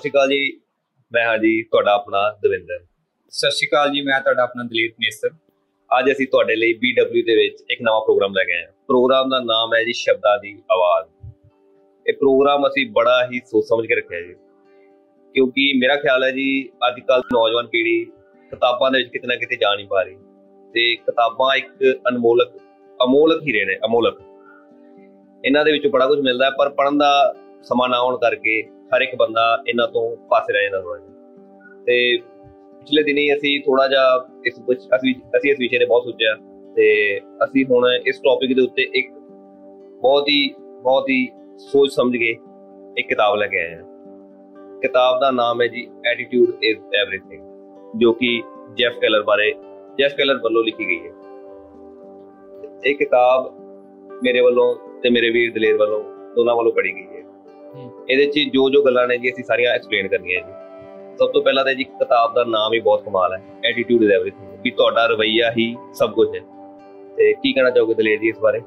ਸਤਿ ਸ਼੍ਰੀ ਅਕਾਲ ਜੀ। ਮੈਂ ਹਾਂ ਜੀ ਤੁਹਾਡਾ ਆਪਣਾ ਦਵਿੰਦਰ। ਸਤਿ ਸ਼੍ਰੀ ਅਕਾਲ ਜੀ ਮੈਂ ਤੁਹਾਡਾ ਆਪਣਾ ਦਲੀਪ ਨੇਸਰ ਅੱਜ ਅਸੀਂ ਤੁਹਾਡੇ ਲਈ BW ਦੇ ਵਿੱਚ ਇੱਕ ਨਵਾਂ ਪ੍ਰੋਗਰਾਮ ਲੈ ਕੇ ਆਏ ਹਾਂ। ਪ੍ਰੋਗਰਾਮ ਦਾ ਨਾਮ ਹੈ ਜੀ ਸ਼ਬਦਾਂ ਦੀ ਆਵਾਜ਼। ਇਹ ਪ੍ਰੋਗਰਾਮ ਅਸੀਂ ਬੜਾ ਹੀ ਸੋਚ ਸਮਝ ਕੇ ਰੱਖਿਆ ਜੀ। ਕਿਉਂਕਿ ਮੇਰਾ ਖਿਆਲ ਹੈ ਜੀ ਅੱਜ ਕੱਲ੍ਹ ਨੌਜਵਾਨ ਪੀੜ੍ਹੀ ਕਿਤਾਬਾਂ ਦੇ ਵਿੱਚ ਕਿਤੇ ਨਾ ਕਿਤੇ ਜਾ ਨਹੀਂ ਪਾ ਰਹੀ। ਤੇ ਕਿਤਾਬਾਂ ਇੱਕ ਅਨਮੋਲਕ ਅਮੋਲਕ ਹੀਰੇ ਨੇ ਅਮੋਲਕ। ਇਹਨਾਂ ਦੇ ਵਿੱਚੋਂ ਬੜਾ ਕੁਝ ਮਿਲਦਾ ਹੈ ਪਰ ਪੜਨ ਦਾ ਸਮਾਂ ਨਾ ਹੋਣ ਕਰਕੇ ਹਰ ਇੱਕ ਬੰਦਾ ਇਹਨਾਂ ਤੋਂ ਪਾਸੇ ਰਹਿ ਜਾਂਦਾ ਥੋੜਾ ਜਿਹਾ ਤੇ ਪਿਛਲੇ ਦਿਨੀ ਅਸੀਂ ਥੋੜਾ ਜਿਹਾ ਇਸ ਵਿੱਚ ਅਸੀਂ ਅਸੀਂ ਇਸ ਵਿਸ਼ੇ ਤੇ ਬਹੁਤ ਸੋਚਿਆ ਤੇ ਅਸੀਂ ਹੁਣ ਇਸ ਟੌਪਿਕ ਦੇ ਉੱਤੇ ਇੱਕ ਬਹੁਤ ਹੀ ਬਹੁਤ ਹੀ ਸੋਚ ਸਮਝ ਕੇ ਇੱਕ ਕਿਤਾਬ ਲੈ ਕੇ ਆਏ ਹਾਂ। ਕਿਤਾਬ ਦਾ ਨਾਮ ਹੈ ਜੀ ਐਟੀਟਿਊਡ ਇਜ਼ ਐਵਰੀਥਿੰਗ ਜੋ ਕਿ ਜੈਫ ਕੈਲਰ ਬਾਰੇ ਜੈਫ ਕੈਲਰ ਵੱਲੋਂ ਲਿਖੀ ਗਈ ਹੈ। ਇਹ ਕਿਤਾਬ ਮੇਰੇ ਵੱਲੋਂ ਤੇ ਮੇਰੇ ਵੀਰ ਦਲੇਰ ਵੱਲੋਂ ਦੋਨਾਂ ਵੱਲੋਂ ਪੜ੍ਹੀ ਗਈ ਹੈ। ਇਹਦੇ 'ਚ ਜੋ ਜੋ ਗੱਲਾਂ ਨੇ ਜੀ ਅਸੀਂ ਸਾਰੀਆਂ ਐਕਸਪਲੇਨ ਕਰਨੀਆਂ ਜੀ। ਸਭ ਤੋਂ ਪਹਿਲਾਂ ਤਾਂ ਜੀ ਕਿਤਾਬ ਦਾ ਨਾਮ ਹੀ ਬਹੁਤ ਕਮਾਲ ਹੈ ਐਟੀਟਿਊਡ ਇਜ਼ ਐਵਰੀਥਿੰਗ ਵੀ ਤੁਹਾਡਾ ਰਵਈਆ ਹੀ ਸਭ ਕੁਝ ਹੈ। ਤੇ ਕੀ ਕਹਿਣਾ ਚਾਹੋਗੇ ਦਲੇਰ ਜੀ ਇਸ ਬਾਰੇ?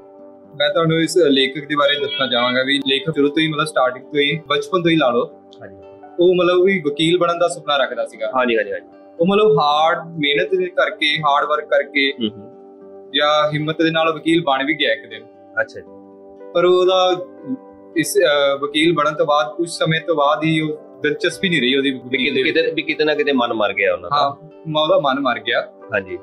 ਮੈਂ ਤੁਹਾਨੂੰ ਇਸ ਲੇਖਕ ਦੇ ਬਾਰੇ ਦੱਸਣਾ ਚਾਹਾਂਗਾ ਵੀ ਲੇਖਕ ਸ਼ੁਰੂ ਤੋਂ ਹੀ ਮਤਲਬ ਸਟਾਰਟਿੰਗ ਤੋਂ ਹੀ ਬਚਪਨ ਤੋਂ ਹੀ ਲਾ ਲਓ। ਹਾਂਜੀ। ਉਹ ਮਤਲਬ ਵੀ ਵਕੀਲ ਬਣਨ ਦਾ ਸੁਪਨਾ ਰੱਖਦਾ ਸੀਗਾ। ਹਾਂਜੀ ਹਾਂਜੀ ਹਾਂਜੀ। ਉਹ ਮਤਲਬ ਹਾਰਡ ਮਿਹਨਤ ਦੇ ਕਰਕੇ ਹਾਰਡ ਵਰਕ ਕਰਕੇ ਜਾਂ ਹਿੰਮਤ ਦੇ ਨਾਲ ਵਕੀਲ ਬਣ ਵੀ ਗਿਆ ਇੱਕ ਦਿਨ। ਅੱਛਾ ਜੀ। ਪਰ ਉਹਦਾ ਇਸ ਵਕੀਲ ਬਣਨ ਤੋਂ ਬਾਅਦ ਕੁਝ ਸਮੇਂ ਤੋਂ ਬਾਅਦ ਹੀ ਉਹ ਦਿਲਚਸਪੀ ਨਹੀਂ ਰਹੀ ਉਹਦੀ ਕਿਤੇ ਵੀ ਕਿਤੇ ਨਾ ਕਿਤੇ ਮਨ ਮਰ ਗਿਆ ਉਹਨਾਂ ਦਾ। ਹਾਂ ਉਹਦਾ ਮਨ ਮਰ ਗਿਆ। ਹਾਂਜੀ।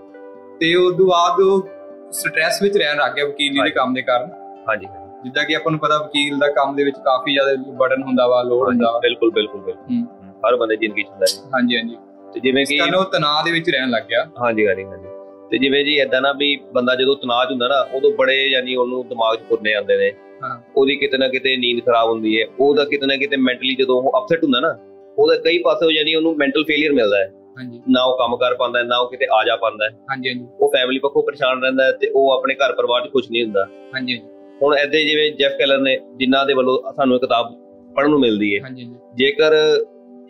ਤੇ ਉਸ ਤੋਂ ਬਾਅਦ ਉਹ ਸਟ੍ਰੈਸ ਵਿੱਚ ਰਹਿਣ ਲੱਗ ਗਿਆ ਵਕੀਲੀ ਦੇ। ਕੰਮ ਦੇ ਕਾਰਨ। ਹਾਂਜੀ ਜਿੱਦਾਂ ਕਿ ਆਪਾਂ ਨੂੰ ਪਤਾ ਵਕੀਲ ਦਾ ਕੰਮ ਦੇ ਵਿੱਚ ਕਾਫੀ ਜ਼ਿਆਦਾ ਬਰਡਨ ਹੁੰਦਾ ਵਾ ਲੋਡ ਹੁੰਦਾ ਵਾ। ਬਿਲਕੁਲ ਬਿਲਕੁਲ ਬਿਲਕੁਲ। ਹਰ ਬੰਦੇ ਦੀ ਜ਼ਿੰਦਗੀ ਚ ਹੁੰਦਾ ਹੈ ਹਾਂਜੀ ਹਾਂਜੀ। ਤੇ ਜਿਵੇਂ ਕਿ ਉਹ ਤਣਾਅ ਦੇ ਵਿੱਚ ਰਹਿਣ ਲੱਗ ਗਿਆ। ਹਾਂਜੀ ਹਾਂਜੀ ਹਾਂਜੀ। ਤੇ ਜਿਵੇਂ ਜੀ ਏਦਾਂ ਨਾ ਵੀ ਬੰਦਾ ਜਦੋਂ ਤਣਾਅ 'ਚ ਹੁੰਦਾ ਨਾ ਉਦੋਂ ਬੜੇ ਯਾਨੀ ਉਹਨੂੰ ਦਿਮਾਗ 'ਚ ਪੁਰਨੇ ਆਉਂਦੇ ਨੇ। ਹਾਂ। ਉਹਦੀ ਕਿਤੇ ਨਾ ਕਿਤੇ ਨੀਂਦ ਖਰਾਬ ਹੁੰਦੀ ਹੈ ਉਹਦਾ ਕਿਤੇ ਨਾ ਕਿਤੇ ਮੈਂਟਲੀ ਜਦੋਂ ਉਹ ਅਪਸੈਟ ਹੁੰਦਾ ਨਾ ਉਹਦਾ ਕਈ ਪਾਸੇ ਯਾਨੀ ਉਹਨੂੰ ਮੈਂਟਲ ਫੇਲਿਅਰ ਮਿਲਦਾ ਹੈ ਹਾਂਜੀ। ਨਾ ਉਹ ਕੰਮ ਕਰ ਪਾਉਂਦਾ ਹੈ, ਨਾ ਉਹ ਕਿਤੇ ਆ ਜਾ ਪਾਉਂਦਾ ਹੈ। ਹਾਂਜੀ ਹਾਂਜੀ। ਉਹ ਫੈਮਿਲੀ ਪੱਖੋਂ ਪਰੇਸ਼ਾਨ ਰਹਿੰਦਾ ਹੈ ਤੇ ਉਹ ਆਪਣੇ ਘਰ ਪਰਿਵਾਰ 'ਚ ਖੁਸ਼ ਨਹੀਂ ਹੁੰਦਾ। ਹਾਂਜੀ ਹੁਣ ਐਦੇ ਜਿਵੇਂ ਜੈਫ ਕੈਲਰ ਨੇ ਜਿਨ੍ਹਾਂ ਦੇ ਵੱਲੋਂ ਸਾਨੂੰ ਇਹ ਕਿਤਾਬ ਪੜ੍ਹਨ ਨੂੰ ਮਿਲਦੀ ਹੈ ਹਾਂਜੀ ਜੇਕਰ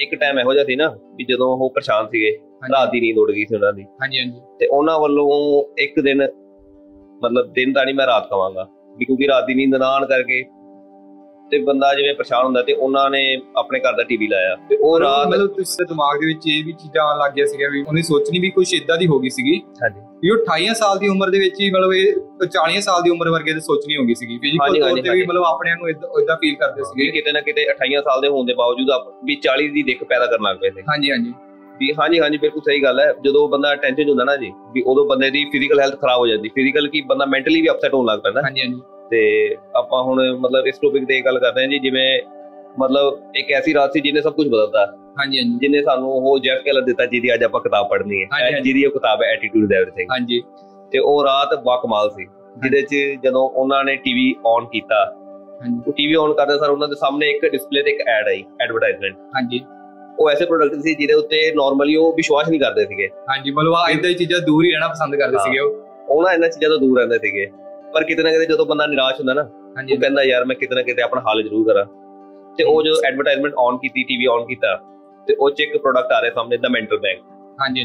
ਇੱਕ ਟਾਈਮ ਇਹੋ ਜਿਹਾ ਸੀ ਨਾ ਵੀ ਜਦੋਂ ਉਹ ਪਰੇਸ਼ਾਨ ਸੀਗੇ ਰਾਤ ਦੀ ਨੀਂਦ ਉੱਡ ਗਈ ਸੀ ਉਹਨਾਂ ਦੀ। ਹਾਂਜੀ ਹਾਂਜੀ। ਤੇ ਉਹਨਾਂ ਵੱਲੋਂ ਇੱਕ ਦਿਨ ਮਤਲਬ ਦਿਨ ਤਾਂ ਨਹੀਂ ਮੈਂ ਰਾਤ ਕਵਾਂਗਾ ਵੀ ਕਿਉਂਕਿ ਰਾਤ ਦੀ ਨੀਂਦ ਨਾ ਆਉਣ ਕਰਕੇ ਤੇ ਬੰਦਾ ਜਿਵੇਂ ਪਰੇਸ਼ਾਨ ਹੁੰਦਾ ਤੇ ਉਹਨਾਂ ਨੇ ਆਪਣੇ ਘਰ ਦਾ ਟੀਵੀ ਲਾਇਆ। ਤੇ ਉਹ ਰਾਤ ਮਤਲਬ ਤੁਸੀਂ ਦੇ ਦਿਮਾਗ ਦੇ ਵਿੱਚ ਇਹ ਵੀ ਚੀਜ਼ਾਂ ਆਉਣ ਲੱਗ ਗਿਆ ਸੀਗਾ ਵੀ ਉਹਨੇ ਸੋਚਣੀ ਵੀ ਕੁਝ ਇਦਾਂ ਦੀ ਹੋ ਗਈ ਸੀਗੀ। ਹਾਂਜੀ। ਵੀ ਉਹ 28 ਸਾਲ ਦੀ ਉਮਰ ਦੇ ਵਿੱਚ ਹੀ ਮਤਲਬ ਇਹ 40 ਸਾਲ ਦੀ ਉਮਰ ਵਰਗੇ ਦੀ ਸੋਚਣੀ ਹੋ ਗਈ ਸੀਗੀ। ਫਿਜ਼ੀਕਲ ਤੌਰ ਤੇ ਵੀ। ਮਤਲਬ ਆਪਣੇ ਨੂੰ ਇਦਾਂ ਫੀਲ ਕਰਦੇ ਸੀਗੇ। ਕਿਤੇ ਨਾ ਕਿਤੇ 28 ਸਾਲ ਦੇ ਹੋਣ ਦੇ ਬਾਵਜੂਦ ਆਪ- ਵੀ 40 ਦੀ ਦਿੱਖ ਪੈਦਾ ਕਰਨ ਲੱਗ ਪਏ ਸੀ। ਹਾਂਜੀ ਹਾਂਜੀ। ਵੀ ਹਾਂਜੀ ਹਾਂਜੀ ਬਿਲਕੁਲ ਸਹੀ ਗੱਲ ਹੈ। ਜਦੋਂ ਬੰਦਾ ਟੈਨਸ਼ਨ ਹੁੰਦਾ ਨਾ ਜੀ ਵੀ ਉਦੋਂ ਬੰਦੇ ਦੀ ਫਿਜ਼ੀਕਲ ਹੈਲਥ ਖਰਾਬ ਹੋ ਜਾਂਦੀ। ਫਿਜ਼ੀਕਲ ਕੀ ਬੰਦਾ ਮੈਂਟਲੀ ਵੀ ਅਪਸੈਟ ਹੋਣ ਲੱਗ ਪੈਂਦਾ। ਹਾਂਜੀ ਹਾਂਜੀ। ਤੇ ਆਪਾਂ ਹੁਣ ਮਤਲਬ ਇਸ ਟੌਪਿਕ ਤੇ ਗੱਲ ਕਰਦੇ ਹਾਂ ਜੀ ਜਿਵੇਂ ਮਤਲਬ ਇੱਕ ਐਸੀ ਰਾਤ ਸੀ ਜਿਹਨੇ ਸਭ ਕੁਝ ਬਦਲਤਾ। ਹਾਂਜੀ ਹਾਂਜੀ। ਜਿਹਨੇ ਸਾਨੂੰ ਉਹ ਜੈਫ ਕੈਲਰ ਦਿੱਤਾ ਜਿਹਦੀ ਅੱਜ ਆਪਾਂ ਕਿਤਾਬ ਪੜ੍ਹਨੀ ਹੈ। ਜਿਹਦੀ ਉਹ ਕਿਤਾਬ ਹੈ ਐਟੀਟਿਊਡ ਐਵਰੀਥਿੰਗ ਹਾਂਜੀ। ਤੇ ਉਹ ਰਾਤ ਬਾਕਮਾਲ ਸੀ ਜਿਹਦੇ 'ਚ ਜਦੋਂ ਉਹਨਾਂ ਨੇ ਟੀਵੀ ਔਨ ਕੀਤਾ ਹਾਂਜੀ। ਉਹ ਟੀਵੀ ਔਨ ਕਰਦੇ ਸਰ ਉਹਨਾਂ ਦੇ ਸਾਹਮਣੇ ਇੱਕ ਡਿਸਪਲੇ ਤੇ ਇੱਕ ਐਡ ਆਈ ਐਡਵਰਟਾਈਜ਼ਮੈਂਟ ਹਾਂਜੀ। ਉਹ ਐਸੇ ਪ੍ਰੋਡਕਟ ਸੀ ਜਿਹਦੇ ਉੱਤੇ ਨਾਰਮਲੀ ਉਹ ਵਿਸ਼ਵਾਸ ਨਹੀਂ ਕਰਦੇ ਸੀਗੇ। ਹਾਂਜੀ ਮਤਲਬ ਆ ਇਦਾਂ ਦੀ ਚੀਜ਼ਾਂ ਦੂਰ ਹੀ ਰਹਿਣਾ ਪਸੰਦ ਕਰਦੇ ਹਾਂ। ਸੀਗੇ ਉਹ। ਉਹ ਨਾ ਇਹਨਾਂ ਚੀਜ਼ਾਂ ਤੋਂ ਦੂਰ ਰਹਿੰਦੇ ਸੀਗੇ। ਪਰ ਕਿਤੇ ਨਾ ਕਿਤੇ ਜਦੋਂ ਬੰਦਾ ਨਿਰਾਸ਼ ਹੁੰਦਾ ਨਾ ਉਹ ਕਹਿੰਦਾ ਯਾਰ ਮੈਂ ਕਿਤੇ ਨਾ ਕਿਤੇ ਆਪਣਾ ਹੱਲ ਜ਼ਰੂਰ ਕਰਾਂ। ਤੇ ਉਹ ਜਦੋਂ ਐਡਵਰਟਾਈਜ਼ਮੈਂਟ ਔਨ ਕੀਤੀ ਟੀਵੀ ਔਨ ਕੀਤਾ ਤੇ ਉਹ ਚ ਇੱਕ ਪ੍ਰੋਡਕਟ ਆ ਰਿਹਾ ਸਾਹਮਣੇ ਦਾ ਮੈਂਟਲ ਬੈਂਕ ਹਾਂਜੀ